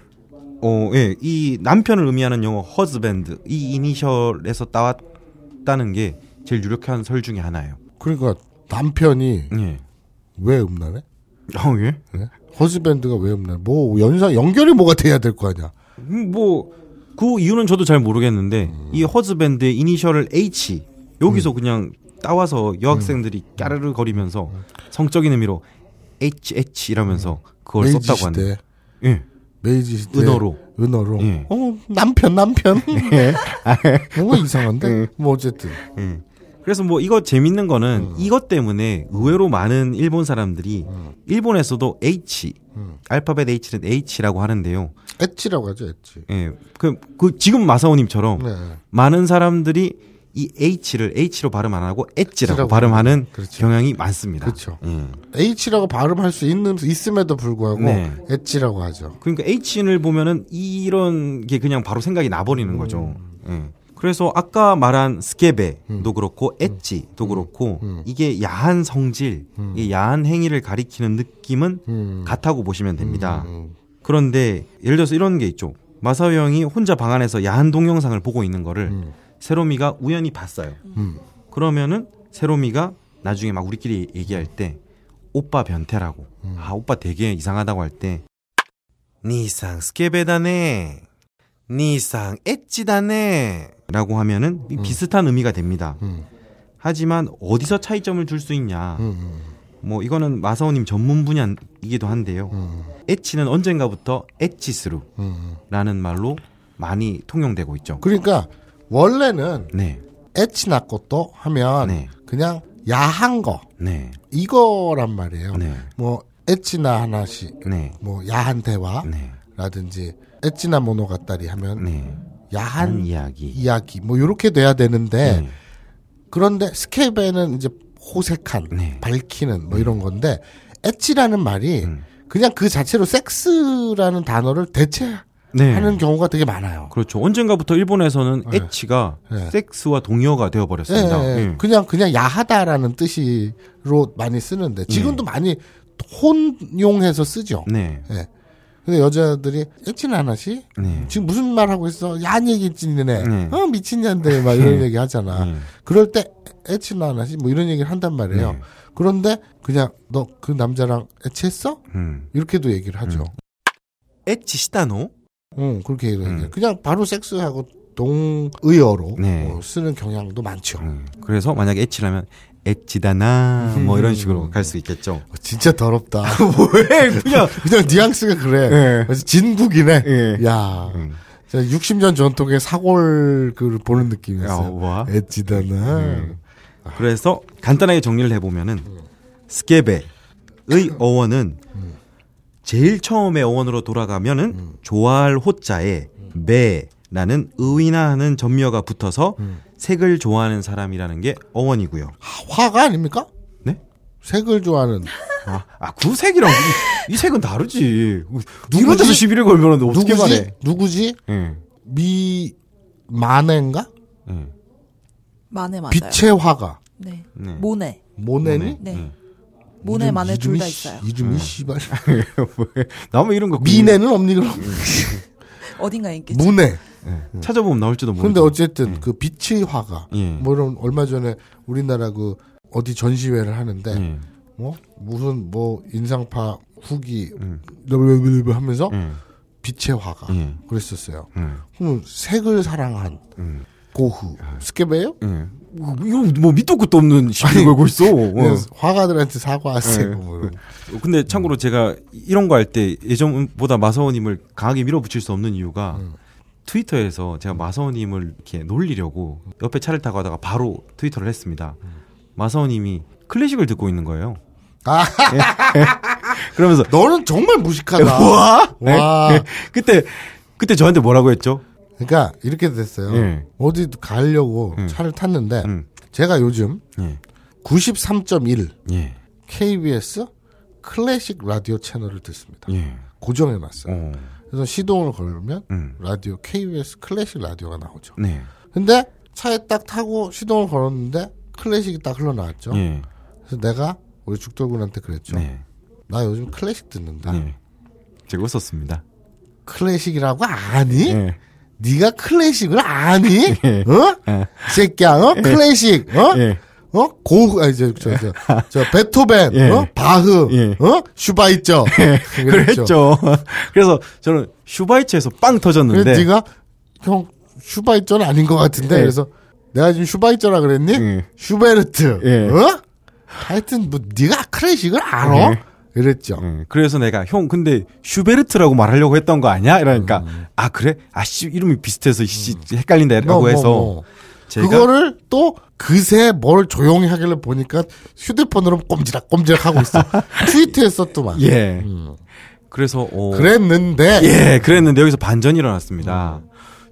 어, 예. 이 남편을 의미하는 영어 husband 이 이니셜에서 따왔다는 게 제일 유력한 설 중에 하나예요. 그러니까 남편이 예. 왜 음란해? 어, 예. 네? husband가 왜 음란해? 뭐 연상 연결이 뭐가 돼야 될 거 아니야? 음, 뭐, 그 이유는 저도 잘 모르겠는데, 이 husband의 이니셜을 H, 여기서 그냥 따와서 여학생들이 까르르 거리면서 성적인 의미로 HH 이라면서 그걸 메이지 썼다고. 시대, 예. 메이지 시대 은어로. 은어로. 예. 어 남편 남편. 너무 이상한데. 뭐 어쨌든. 예. 그래서 뭐 이거 재밌는 거는 이것 때문에 의외로 많은 일본 사람들이 일본에서도 H, 알파벳 H는 H라고 하는데요. 엣지라고 하죠 엣지. 예. 그, 그 지금 마사오님처럼 네. 많은 사람들이 이 H를 H로 발음 안 하고 엣지라고 H라고 발음하는 그렇죠. 경향이 많습니다. 그렇죠. 예. H라고 발음할 수 있는 있음에도 불구하고 네. 엣지라고 하죠. 그러니까 H를 보면은 이런 게 그냥 바로 생각이 나버리는 거죠. 예. 그래서 아까 말한 스케베도 그렇고 엣지도 그렇고 이게 야한 성질, 이 야한 행위를 가리키는 느낌은 음. 같다고 보시면 됩니다. 음. 그런데 예를 들어서 이런 게 있죠. 마사오 형이 혼자 방 안에서 야한 동영상을 보고 있는 거를 세로미가 우연히 봤어요. 음. 그러면은 세로미가 나중에 막 우리끼리 얘기할 때 오빠 변태라고 아 오빠 되게 이상하다고 할 때 니상 스케베다네 니상 엣지다네 라고 하면은 이 비슷한 의미가 됩니다. 음. 하지만 어디서 차이점을 줄 수 있냐 음. 뭐 이거는 마사오님 전문 분야이기도 한데요. 음. 엣지는 언젠가부터 엣지스루라는 음. 말로 많이 통용되고 있죠. 그러니까 원래는 네, 엣지 나 것도 하면 네. 그냥 야한 거 네, 이거란 말이에요. 네, 뭐 엣지나 하나씩 네, 뭐 야한 네, 대화라든지 엣지나 모노가따리 하면 네. 야한 한 이야기. 이야기 뭐 이렇게 돼야 되는데 네. 그런데 스케베는 이제 호색한 네. 밝히는 뭐 이런 건데 엣지라는 말이 음. 그냥 그 자체로 섹스라는 단어를 대체하는 네. 경우가 되게 많아요. 그렇죠. 언젠가부터 일본에서는 네. 엣지가 네. 섹스와 동의어가 되어 예, 버렸습니다. 예, 예. 그냥 그냥 야하다라는 뜻으로 많이 쓰는데 지금도 많이 혼용해서 쓰죠. 네. 예. 근데 여자들이 엣지는 하나씩 네. 지금 무슨 말 하고 있어? 야한 얘기 있지네. 네. 어 미친년들 막 이런 얘기 하잖아. 네. 그럴 때 엣지나 하나씩 뭐 이런 얘기를 한단 말이에요. 네. 그런데 그냥 너 그 남자랑 엣치했어? 음. 이렇게도 얘기를 하죠. 엣지 시다노? 응, 그렇게 얘기해요. 음. 그냥 바로 섹스하고 동의어로 네. 어, 쓰는 경향도 많죠. 음. 그래서 만약에 엣지라면 엣지다나 뭐 이런 식으로 갈 수 있겠죠. 어, 진짜 더럽다. 왜 그냥 그냥 뉘앙스가 그래. 예. 진국이네. 예. 야, 음. 60년 전통의 사골 그 보는 야, 느낌이었어요. 와. 엣지다나. 음. 그래서 간단하게 정리를 해보면은 스케베의 어원은 제일 처음에 어원으로 돌아가면은 좋아할 호자에 매라는 의인화하는 전미어가 붙어서 색을 좋아하는 사람이라는 게 어원이고요. 화가 아닙니까? 네? 색을 좋아하는 아, 아, 그 색이랑 이, 이 색은 다르지. 누구지? 시비를 걸면 어떻게 누구지? 말해? 누구지? 예. 미 마네인가? 예. 마네 맞아요. 빛의 화가 네. 네. 모네. 모네니? 네. 모네 이름- 마네 둘다 있어요. 이름이 씨발 나면 이런 거 미네는 없니 그럼? 어딘가에 있겠지. 무네. 예. 찾아보면 나올지도 모르. 근데 어쨌든 그 빛의 화가 예. 뭐 이런 얼마 전에 우리나라 그 어디 전시회를 하는데 예. 뭐 무슨 뭐 인상파 후기 음. 하면서 예. 빛의 화가 예. 그랬었어요. 음. 그럼 색을 사랑한 음. 고흐 스케베요? 예. 이거 뭐 밑도 끝도 없는 시비를 걸고 있어. 어. 화가들한테 사과하세요. 예. 뭐 이런. 근데 참고로 제가 이런 거 할 때 예전보다 마사오님을 강하게 밀어붙일 수 없는 이유가 음. 트위터에서 제가 마사오님을 이렇게 놀리려고 옆에 차를 타고 하다가 바로 트위터를 했습니다. 마사오님이 클래식을 듣고 있는 거예요. 아, 그러면서 너는 정말 무식하다. 와, 와. 네. 그때 그때 저한테 뭐라고 했죠? 그러니까 이렇게 됐어요. 예. 어디 가려고 음. 차를 탔는데 음. 제가 요즘 예, 93.1 예, KBS 클래식 라디오 채널을 듣습니다. 예. 고정해놨어요. 어, 그래서 시동을 걸면 음, 라디오 KBS 클래식 라디오가 나오죠. 네, 근데 차에 딱 타고 시동을 걸었는데 클래식이 딱 흘러나왔죠. 예, 그래서 내가 우리 죽돌군한테 그랬죠. 네, 나 요즘 클래식 듣는다. 네. 제가 웃었습니다. 클래식이라고 아니? 예, 네가 클래식을 아니? 예. 어? 예. 새끼야, 어? 클래식, 어? 예, 어? 고, 아, 이제, 저, 저, 저, 베토벤, 예. 어? 바흐, 예. 어? 슈바이처. 그랬죠. 그래서 저는 슈바이처에서 빵 터졌는데. 네가, 형, 슈바이처는 아닌 것 같은데. 예. 그래서, 내가 지금 슈바이처라 그랬니? 예. 슈베르트, 예. 어? 하여튼, 뭐, 네가 클래식을 알아? 예. 그랬죠. 응, 그래서 내가 형 근데 슈베르트라고 말하려고 했던 거 아니야? 이러니까 음. 아 그래? 아씨 이름이 비슷해서 씨 헷갈린다라고 뭐, 뭐, 해서 뭐. 제가 그거를 또 그새 뭘 조용히 하길래 보니까 휴대폰으로 꼼지락 꼼지락 하고 있어. 트위트했었더만. 예 그래서 어, 그랬는데 예 그랬는데 여기서 반전이 일어났습니다.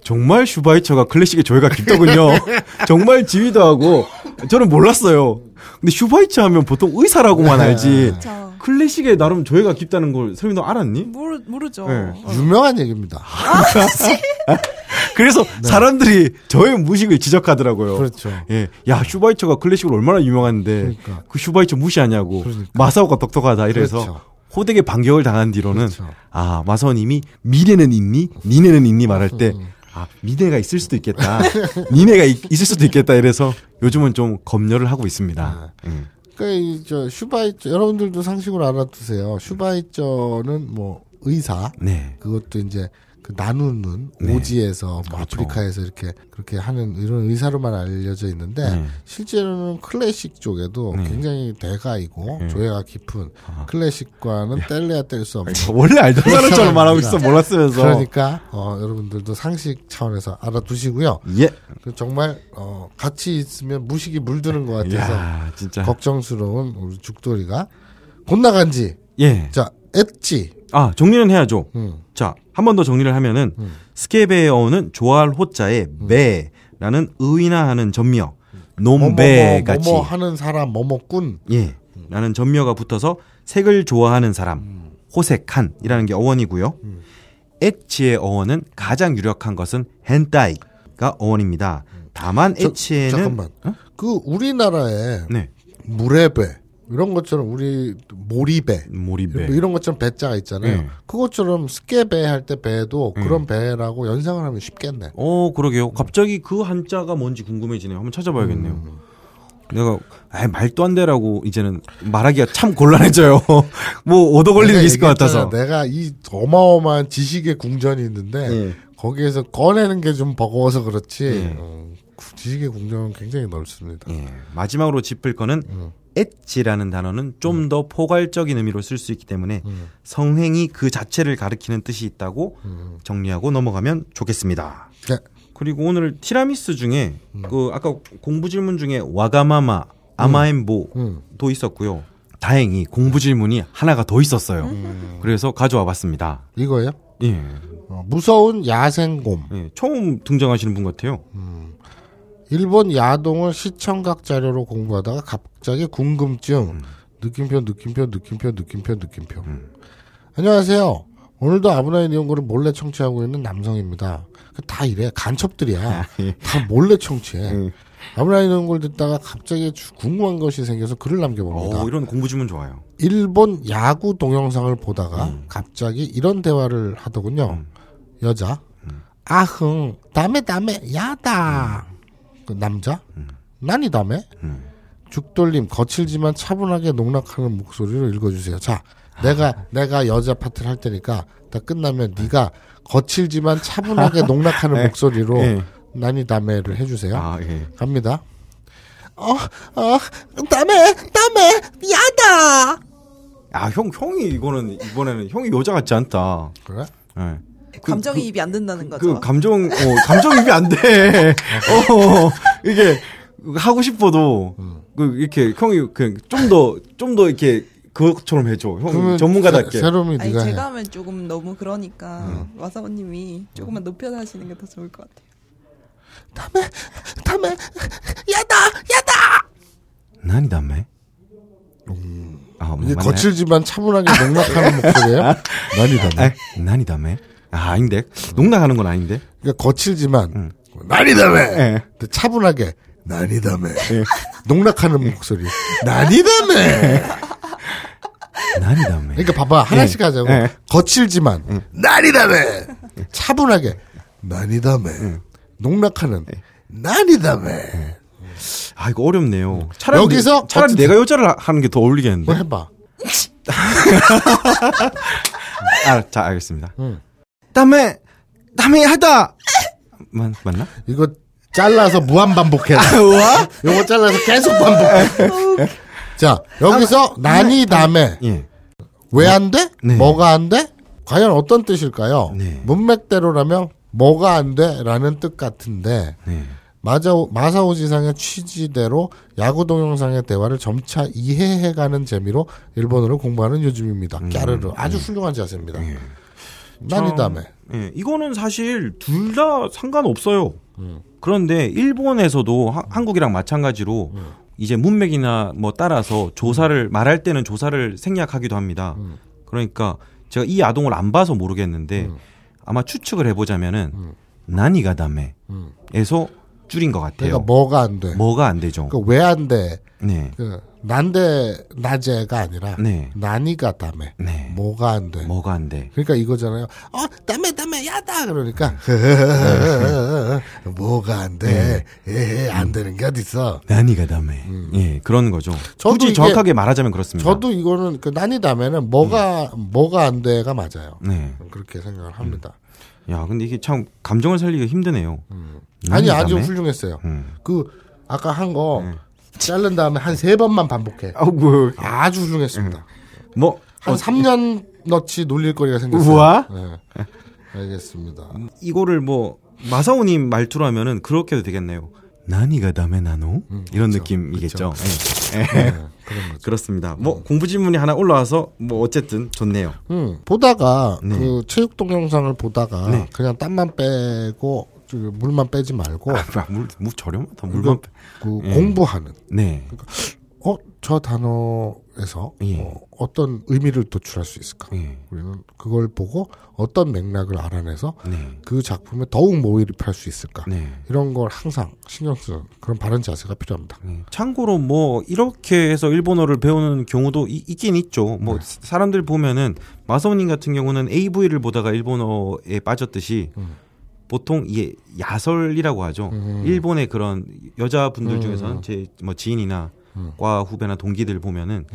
정말 슈바이처가 클래식의 조예가 깊더군요. 정말 지휘도 하고 저는 몰랐어요. 근데 슈바이처 하면 보통 의사라고만 네. 알지. 자, 클래식에 나름 조예가 깊다는 걸너 알았니? 모르 모르죠. 네. 유명한 얘기입니다. 그래서 사람들이 저의 무식을 지적하더라고요. 네. 그렇죠. 예, 야 슈바이처가 클래식으로 얼마나 유명한데 그러니까. 그 슈바이처 무시하냐고 그러니까. 마사오가 똑똑하다 이래서 그렇죠. 호되게 반격을 당한 뒤로는 그렇죠. 아 마사오님이 미래는 있니 니네는 있니 말할 음. 때아 미래가 있을 수도 있겠다 니네가 있, 을 수도 있겠다 이래서 요즘은 좀 검열을 하고 있습니다. 음. 그러니까 이저 슈바이처 여러분들도 상식으로 알아두세요. 슈바이처는 뭐 의사 네, 그것도 이제 그 나누는 네. 오지에서 뭐 그렇죠. 아프리카에서 이렇게 그렇게 하는 이런 의사로만 알려져 있는데 네. 실제로는 클래식 쪽에도 네. 굉장히 대가이고 네. 조예가 깊은 아. 클래식과는 뗄래야 뗄 수 없는 원래 알던 사람처럼 말하고 있어. 몰랐으면서 그러니까 어, 여러분들도 상식 차원에서 알아두시고요. 예, 그 정말 어, 같이 있으면 무식이 물드는 것 같아서 야 진짜 걱정스러운 우리 죽돌이가 곧 나간지 예, 자 엣지 아 정리는 해야죠. 음. 자, 한 번 더 정리를 하면은 음. 스케베어는 좋아할 호자에 매라는 의인화하는 전미어 뭐뭐 놈배 같이. 뭐뭐 하는 사람 뭐뭐꾼. 예. 라는 전미어가 붙어서 색을 좋아하는 사람 호색한이라는 게 어원이고요. 엣지의 어원은 가장 유력한 것은 헨타이가 어원입니다. 다만 저- 엣지에는 잠깐만. 그 우리나라에 네. 물회배 이런 것처럼 우리 모리배 모리배 뭐 이런 것처럼 배자가 있잖아요. 네. 그것처럼 스케배 할 때 배도 음. 그런 배라고 연상을 하면 쉽겠네. 어, 그러게요. 갑자기 그 한자가 뭔지 궁금해지네요. 한번 찾아봐야겠네요. 음. 내가 아 말도 안 되라고 이제는 말하기가 참 곤란해져요. 뭐 얻어 걸리는 게 있을 것. 같아서. 내가 이 어마어마한 지식의 궁전이 있는데 예. 거기에서 꺼내는 게 좀 버거워서 그렇지. 예. 지식의 궁전은 굉장히 넓습니다. 예. 마지막으로 짚을 거는 음. 엣지라는 단어는 좀더 포괄적인 의미로 쓸 수 있기 때문에 음. 성행이 그 자체를 가리키는 뜻이 있다고 음. 정리하고 넘어가면 좋겠습니다. 네. 그리고 오늘 티라미수 중에 음. 그 아까 공부 질문 중에 와가마마 아마엠보도 음. 있었고요. 다행히 공부 질문이 하나가 더 있었어요. 음. 그래서 가져와 봤습니다. 이거예요? 예. 어, 무서운 야생곰. 예. 처음 등장하시는 분 같아요. 일본 야동을 시청각 자료로 공부하다가 갑자기 궁금증, 느낌표, 느낌표, 느낌표, 느낌표, 느낌표. 안녕하세요. 오늘도 아브나인 이용고를 몰래 청취하고 있는 남성입니다. 다 이래. 간첩들이야. 다 몰래 청취해. 아브나인 이용고를 듣다가 갑자기 주- 궁금한 것이 생겨서 글을 남겨봅니다. 어, 이런 공부 주문 좋아요. 일본 야구 동영상을 보다가 갑자기 이런 대화를 하더군요. 여자, 아흥, 다메 다메 야다. 그 남자, 난이 다메. 죽돌림 거칠지만 차분하게 농락하는 목소리로 읽어주세요. 자, 내가 내가 여자 파트를 할 테니까 다 끝나면 네가 거칠지만 차분하게 농락하는 목소리로 예. 난이 다메를 해주세요. 아, 예. 갑니다. 어, 어, 다메, 다메, 야다. 아, 형, 형이 이거는, 이번에는 형이 여자 같지 않다. 그래? 예. 감정이입이 안 된다는 거죠. 그 감정, 어, 감정입이 안 돼. 어, 이게, 하고 싶어도, 그, 이렇게, 형이, 그, 좀 더, 좀 더 이렇게, 그것처럼 해줘. 형, 전문가답게. 새- 새롬이 아니 네가 해. 제가 하면 조금 너무 그러니까 와사오님이 조금만 높여서 하시는 게 더 좋을 것 같아요. 다메, 다메, 야다, 야다. 난이 다음에? 아, 이게 맞나요? 거칠지만 차분하게 농락하는 목소리예요? 난이. 아, 난이 다음에? 아, 아닌데. 농락하는 건 아닌데. 그러니까 거칠지만 난이 다메. 예. 근데 차분하게 난이 다메. 농락하는 목소리. 난이 다메. 난이 다음에. 그러니까 봐봐 하나씩 예. 하자고. 예. 거칠지만 난이 다메. 차분하게 난이 다메. 농락하는 난이 다메. 아, 이거 어렵네요. 차라리, 여기서 차라리 어떻게- 내가 여자를 하- 하는 게 더 어울리겠는데. 뭐 해봐. 아, 자, 알겠습니다. 다 음에, 다음에 하다! 맞, 맞나? 이거 잘라서 무한 반복해. 요거 잘라서 계속 반복해. 자, 여기서 난이 다음에 예. 왜안 돼? 네. 뭐가 안 돼? 과연 어떤 뜻일까요? 네. 문맥대로라면 뭐가 안 돼? 라는 뜻 같은데 네. 마자오, 마사오 지상의 취지대로 야구 동영상의 대화를 점차 이해해가는 재미로 일본어를 공부하는 요즘입니다. 까르르 아주 훌륭한 자세입니다. 난이 다음에 예, 이거는 사실 둘 다 상관없어요. 그런데 일본에서도 하- 한국이랑 마찬가지로 이제 문맥이나 뭐 따라서 조사를 말할 때는 조사를 생략하기도 합니다. 그러니까 제가 이 아동을 안 봐서 모르겠는데 아마 추측을 해보자면은 나니가 다메에서 줄인 것 같아요. 그러니까 뭐가 안 돼? 뭐가 안 되죠. 그 왜 안 돼? 네, 그 난데 낮에가 아니라 네. 난이가 다음에 네. 뭐가 안 돼? 뭐가 안 돼. 그러니까 이거잖아요. 어, 다음에 다음에 야다 그러니까 뭐가 안 돼? 예, 안 되는 게 어딨어? 나니가 다메. 예, 그런 거죠. 저도 굳이 이게- 정확하게 말하자면 그렇습니다. 저도 이거는 그 난이 다음에는 뭐가 뭐가 안 돼가 맞아요. 네. 그렇게 생각을 합니다. 야, 근데 이게 참 감정을 살리기가 힘드네요. 아니 나니 아주? 훌륭했어요. 음. 그 아까 한 거 자른 다음에 한 세 번만 반복해. 아우, 뭐, 아주 훌륭했습니다. 뭐, 한 어, 3년 넣치 놀릴 거리가 생겼어요. 우와. 네. 알겠습니다. 이거를 뭐, 마사오님 말투로 하면은 그렇게 도 되겠네요. 나니가 다메 나노? 이런 느낌이겠죠. 예. 예. 네, 그런 거죠. 그렇습니다. 뭐, 공부 질문이 하나 올라와서, 뭐, 어쨌든 좋네요. 음, 보다가 네. 그 체육 동영상을 보다가 네. 그냥 땀만 빼고 저 물만 빼지 말고 아, 물, 물 저렴하다. 물만. 빼- 그 예. 공부하는 네. 어저 단어 에서 예. 어, 어떤 의미를 도출할 수 있을까? 예. 우리는 그걸 보고 어떤 맥락을 알아내서 네. 그 작품에 더욱 몰입할 수 있을까? 네. 이런 걸 항상 신경 쓰는 그런 바른 자세가 필요합니다. 예. 참고로 뭐 이렇게 해서 일본어를 배우는 경우도 이- 있긴 있죠. 뭐 네. 사람들 보면은 마사오님 같은 경우는 AV를 보다가 일본어에 빠졌듯이 음. 보통 이게 야설이라고 하죠. 일본의 그런 여자분들 중에서는 제 뭐 지인이나 음. 과 후배나 동기들 보면은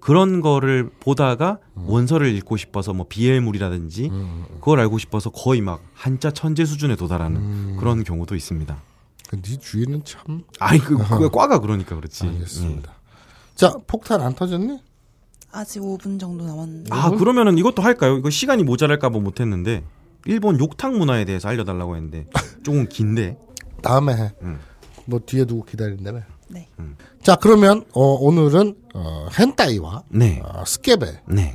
그런 거를 보다가 음. 원서를 읽고 싶어서 뭐 비엘물이라든지 그걸 알고 싶어서 거의 막 한자 천재 수준에 도달하는 음. 그런 경우도 있습니다. 그네 주위는 참 아니 그, 그 과가 그러니까 그렇지. 알겠습니다. 자 폭탄 안 터졌니? 아직 5분 정도 남았는데. 아 그러면은 이것도 할까요? 이거 시간이 모자랄까 봐 못했는데 일본 욕탕 문화에 대해서 알려달라고 했는데 조금 긴데 다음에 해. 음. 뭐 뒤에 두고 기다린다며. 네. 자 그러면 어, 오늘은 어, 헨타이와 네. 어, 스케베와 네.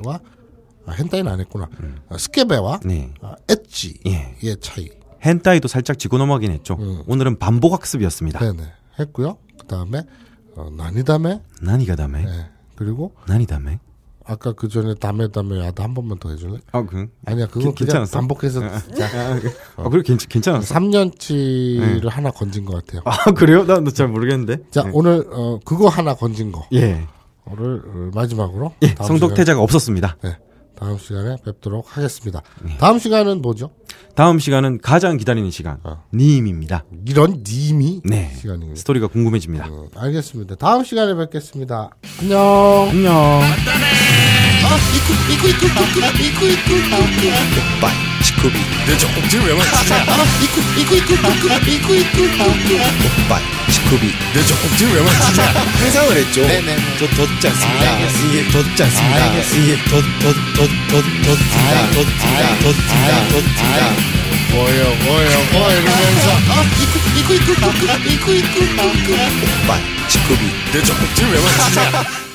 아, 헨타이는 안 했구나. 어, 스케베와 네. 어, 엣지의 예. 차이. 헨타이도 살짝 짚고 넘어가긴 했죠. 오늘은 반복 학습이었습니다. 네네 했고요. 그 다음에 어, 나니다메 나니가 다음에 네. 그리고 난이 다음에. 아까 그 전에 다메 다메 야다 한 번만 더 해줄래? 아, 그. 아니야 그거 괜- 그냥 괜찮았어? 반복해서 아, 아, 그래 괜찮 괜찮았어. 3년치를 하나 건진 것 같아요. 아, 그래요? 나잘 모르겠는데. 자 예. 오늘 어, 그거 하나 건진 거. 예. 오늘 어, 마지막으로 예, 다음 성독태자가 없었습니다. 네, 다음 시간에 뵙도록 하겠습니다. 다음 시간은 뭐죠? 다음 시간은 가장 기다리는 시간. 어. 님입니다. 이런 님이 네. 시간입니다. 스토리가 궁금해집니다. 어, 알겠습니다. 다음 시간에 뵙겠습니다. 안녕. 안녕. 내 젖꼭지를 왜 만지냐? 오빠, 치쿠비. 내 젖꼭지를 왜 만지냐? 항상을 했죠. 저 덧지 않습니다. 이게 덧지 않습니다. 이게 덧, 덧, 덧, 덧, 덧습니다. 덧습니다. 덧습니다. 덧습니다. 뭐요 뭐요 뭐 이러면서 오빠, 치쿠비. 내 젖꼭지를 왜 만지냐?